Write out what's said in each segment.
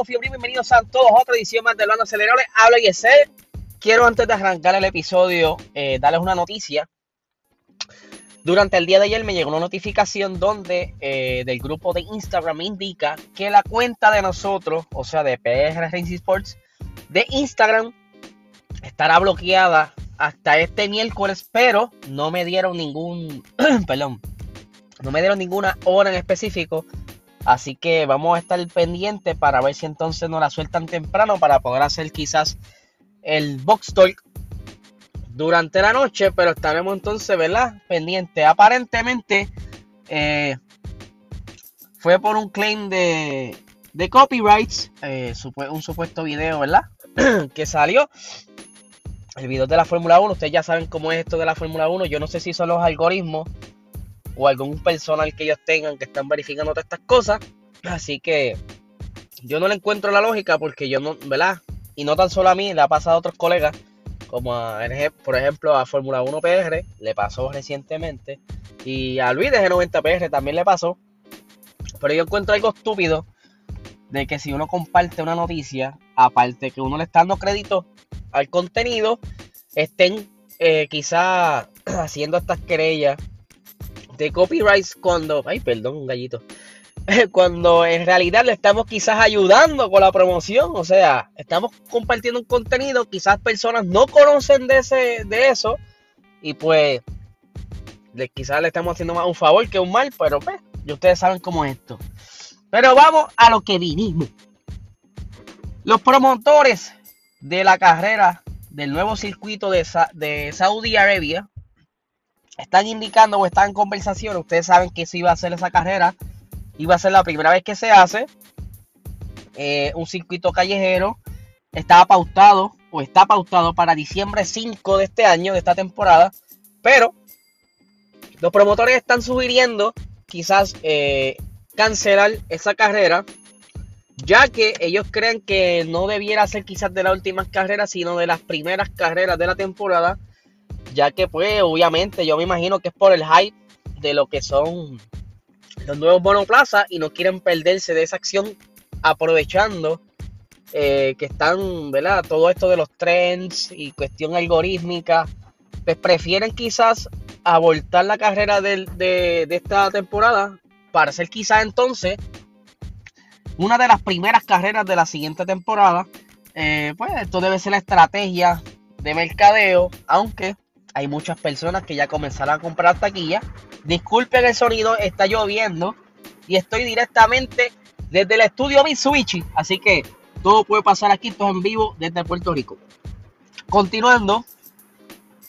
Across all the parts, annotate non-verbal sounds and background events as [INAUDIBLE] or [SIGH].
Fiebre, bienvenidos a todos a otra edición más de Hablando Acelerable. Habla y ese. Quiero antes de arrancar el episodio eh, darles una noticia. Durante el día de ayer me llegó una notificación donde eh, del grupo de Instagram me indica que la cuenta de nosotros, o sea de PR Racing Sports, de Instagram estará bloqueada hasta este miércoles, pero no me dieron ningún, [CLEARS THROAT] perdón, no me dieron ninguna hora en específico Así que vamos a estar pendientes para ver si entonces nos la sueltan temprano para poder hacer quizás el box talk durante la noche. Pero estaremos entonces, ¿verdad? Pendientes. Aparentemente eh, fue por un claim de, de copyrights. Eh, un supuesto video, ¿verdad? [CLEARS THROAT] que salió. El video de la Fórmula 1. Ustedes ya saben cómo es esto de la Fórmula 1. Yo no sé si son los algoritmos o algún personal que ellos tengan que están verificando todas estas cosas. Así que yo no le encuentro la lógica porque yo no, ¿verdad? Y no tan solo a mí, le ha pasado a otros colegas, como a, por ejemplo a Fórmula 1 PR, le pasó recientemente. Y a Luis de G90 PR también le pasó. Pero yo encuentro algo estúpido de que si uno comparte una noticia, aparte que uno le está dando crédito al contenido, estén eh, quizá [CLEARS THROAT] haciendo estas querellas de copyrights cuando, ay, perdón, un gallito, [LAUGHS] cuando en realidad le estamos quizás ayudando con la promoción, o sea, estamos compartiendo un contenido, quizás personas no conocen de, ese, de eso, y pues le, quizás le estamos haciendo más un favor que un mal, pero pues, y ustedes saben cómo es esto. Pero vamos a lo que vinimos. Los promotores de la carrera del nuevo circuito de, de Saudi Arabia están indicando o están en conversación, ustedes saben que si iba a ser esa carrera, iba a ser la primera vez que se hace, eh, un circuito callejero, estaba pautado o está pautado para diciembre 5 de este año, de esta temporada, pero los promotores están sugiriendo quizás eh, cancelar esa carrera, ya que ellos creen que no debiera ser quizás de las últimas carreras, sino de las primeras carreras de la temporada, ya que pues obviamente yo me imagino que es por el hype de lo que son los nuevos monoplazas y no quieren perderse de esa acción aprovechando eh, que están, ¿verdad? Todo esto de los trends y cuestión algorítmica, pues prefieren quizás abortar la carrera de, esta temporada para ser quizás entonces una de las primeras carreras de la siguiente temporada. Eh, pues esto debe ser la estrategia de mercadeo, aunque hay muchas personas que ya comenzaron a comprar taquilla. Disculpen el sonido, está lloviendo y estoy directamente desde el estudio Mitsubishi, así que todo puede pasar aquí, todo en vivo desde Puerto Rico. Continuando,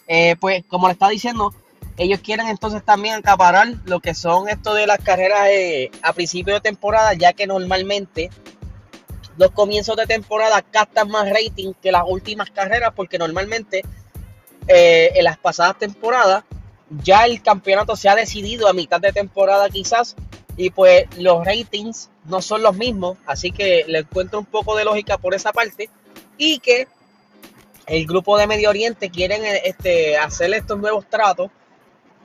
eh, pues como le estaba diciendo, ellos quieren entonces también acaparar lo que son esto de las carreras eh, a principio de temporada, ya que normalmente los comienzos de temporada captan más rating que las últimas carreras, porque normalmente eh, en las pasadas temporadas. Ya el campeonato se ha decidido a mitad de temporada quizás y pues los ratings no son los mismos, así que le encuentro un poco de lógica por esa parte y que el grupo de Medio Oriente quieren eh, este, hacer estos nuevos tratos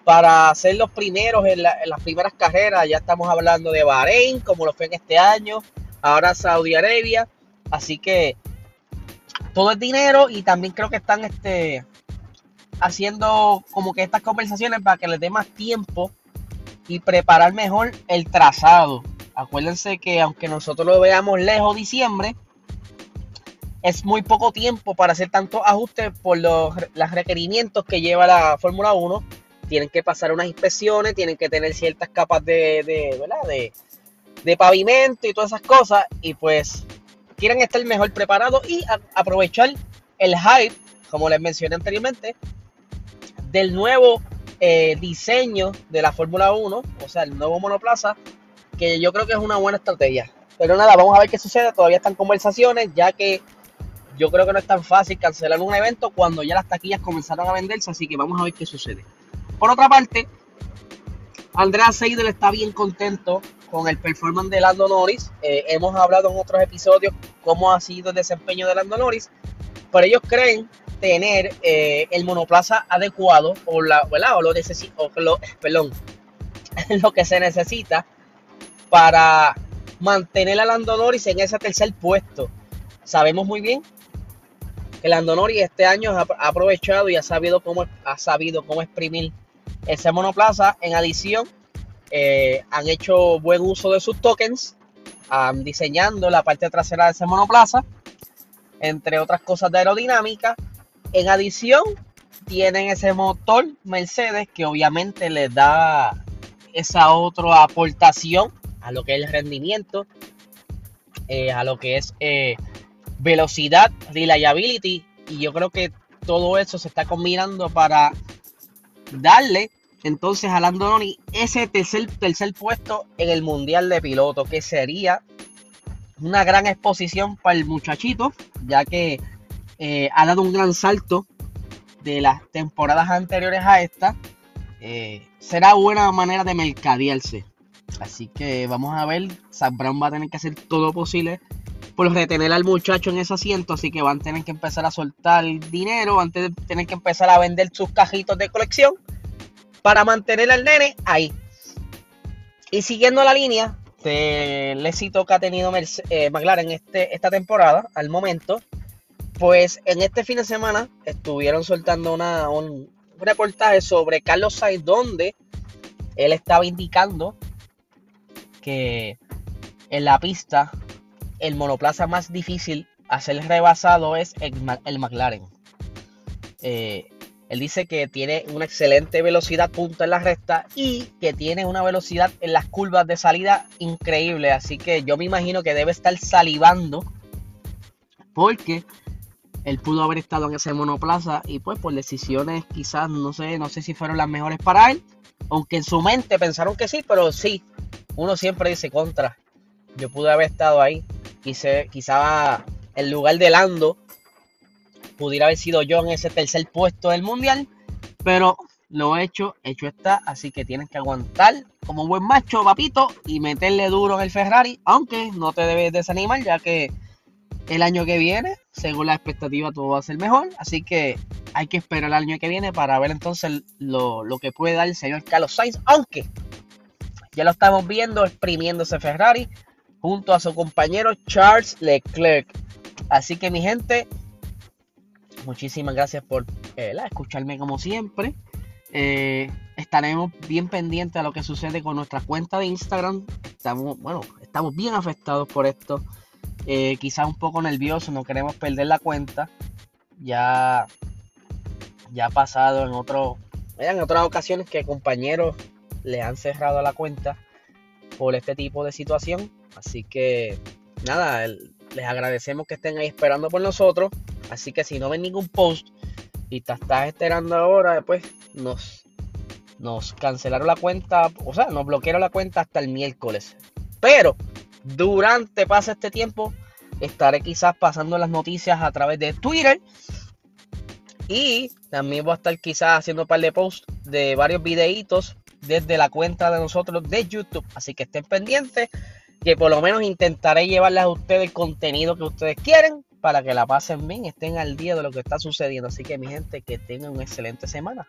para ser los primeros en, en, las primeras carreras. Ya estamos hablando de Bahrein, como lo fue en este año, ahora Saudi Arabia, así que todo es dinero y también creo que están este, haciendo como que estas conversaciones para que les dé más tiempo y preparar mejor el trazado. Acuérdense que aunque nosotros lo veamos lejos diciembre, es muy poco tiempo para hacer tantos ajustes por los, requerimientos que lleva la Fórmula 1. Tienen que pasar unas inspecciones, tienen que tener ciertas capas de, de, de, pavimento y todas esas cosas. Y pues quieren estar mejor preparados y aprovechar el hype, como les mencioné anteriormente, del nuevo eh, diseño de la Fórmula 1, o sea, el nuevo monoplaza, que yo creo que es una buena estrategia. Pero nada, vamos a ver qué sucede. Todavía están conversaciones, ya que yo creo que no es tan fácil cancelar un evento cuando ya las taquillas comenzaron a venderse, así que vamos a ver qué sucede. Por otra parte, Andrea Seidel está bien contento con el performance de Lando Norris. Eh, hemos hablado en otros episodios cómo ha sido el desempeño de Lando Norris, pero ellos creen tener eh, el monoplaza adecuado o, la, o lo, perdón, [LAUGHS] lo que se necesita para mantener a Lando en ese tercer puesto. Sabemos muy bien que Lando Norris este año ha aprovechado y ha sabido cómo, ha sabido cómo exprimir ese monoplaza. En adición, eh, han hecho buen uso de sus tokens, diseñando la parte trasera de ese monoplaza, entre otras cosas de aerodinámica. En adición, tienen ese motor Mercedes que obviamente les da esa otra aportación a lo que es el rendimiento, eh, a lo que es eh, velocidad, reliability. Y yo creo que todo eso se está combinando para darle entonces a Landononi ese tercer, tercer puesto en el Mundial de Piloto, que sería una gran exposición para el muchachito, ya que eh, ha dado un gran salto de las temporadas anteriores a esta. Eh, será buena manera de mercadearse. Así que vamos a ver. Sam Brown va a tener que hacer todo lo posible por retener al muchacho en ese asiento. Así que van a tener que empezar a soltar dinero. Antes de tener que empezar a vender sus cajitos de colección. Para mantener al nene ahí. Y siguiendo la línea del éxito que ha tenido eh, McLaren este, esta temporada, al momento, pues en este fin de semana estuvieron soltando una, un, reportaje sobre Carlos Sainz donde él estaba indicando que en la pista el monoplaza más difícil a ser rebasado es el, McLaren. Eh, él dice que tiene una excelente velocidad punta en la recta y que tiene una velocidad en las curvas de salida increíble. Así que yo me imagino que debe estar salivando porque él pudo haber estado en ese monoplaza y pues por decisiones quizás no sé, no sé si fueron las mejores para él, aunque en su mente pensaron que sí, pero sí, uno siempre dice contra. Yo pude haber estado ahí, quise, quizá en lugar de Lando pudiera haber sido yo en ese tercer puesto del mundial, pero lo he hecho, hecho está, así que tienes que aguantar como buen macho, papito, y meterle duro en el Ferrari, aunque no te debes desanimar, ya que el año que viene, según la expectativa, todo va a ser mejor. Así que hay que esperar el año que viene para ver entonces lo, que puede dar el señor Carlos Sainz. Aunque ya lo estamos viendo exprimiéndose Ferrari junto a su compañero Charles Leclerc. Así que mi gente, muchísimas gracias por eh, escucharme como siempre. Eh, estaremos bien pendientes a lo que sucede con nuestra cuenta de Instagram. Estamos, bueno, estamos bien afectados por esto. Eh, quizás un poco nervioso, no queremos perder la cuenta. Ya, ya ha pasado en, otro, en otras ocasiones que compañeros le han cerrado la cuenta por este tipo de situación. Así que nada, les agradecemos que estén ahí esperando por nosotros. Así que si no ven ningún post y te estás esperando ahora, pues nos, nos cancelaron la cuenta, o sea, nos bloquearon la cuenta hasta el miércoles. Pero durante pasa este tiempo, estaré quizás pasando las noticias a través de Twitter. Y también voy a estar quizás haciendo un par de posts de varios videitos desde la cuenta de nosotros de YouTube. Así que estén pendientes. Que por lo menos intentaré llevarles a ustedes el contenido que ustedes quieren. Para que la pasen bien, estén al día de lo que está sucediendo. Así que mi gente, que tengan una excelente semana.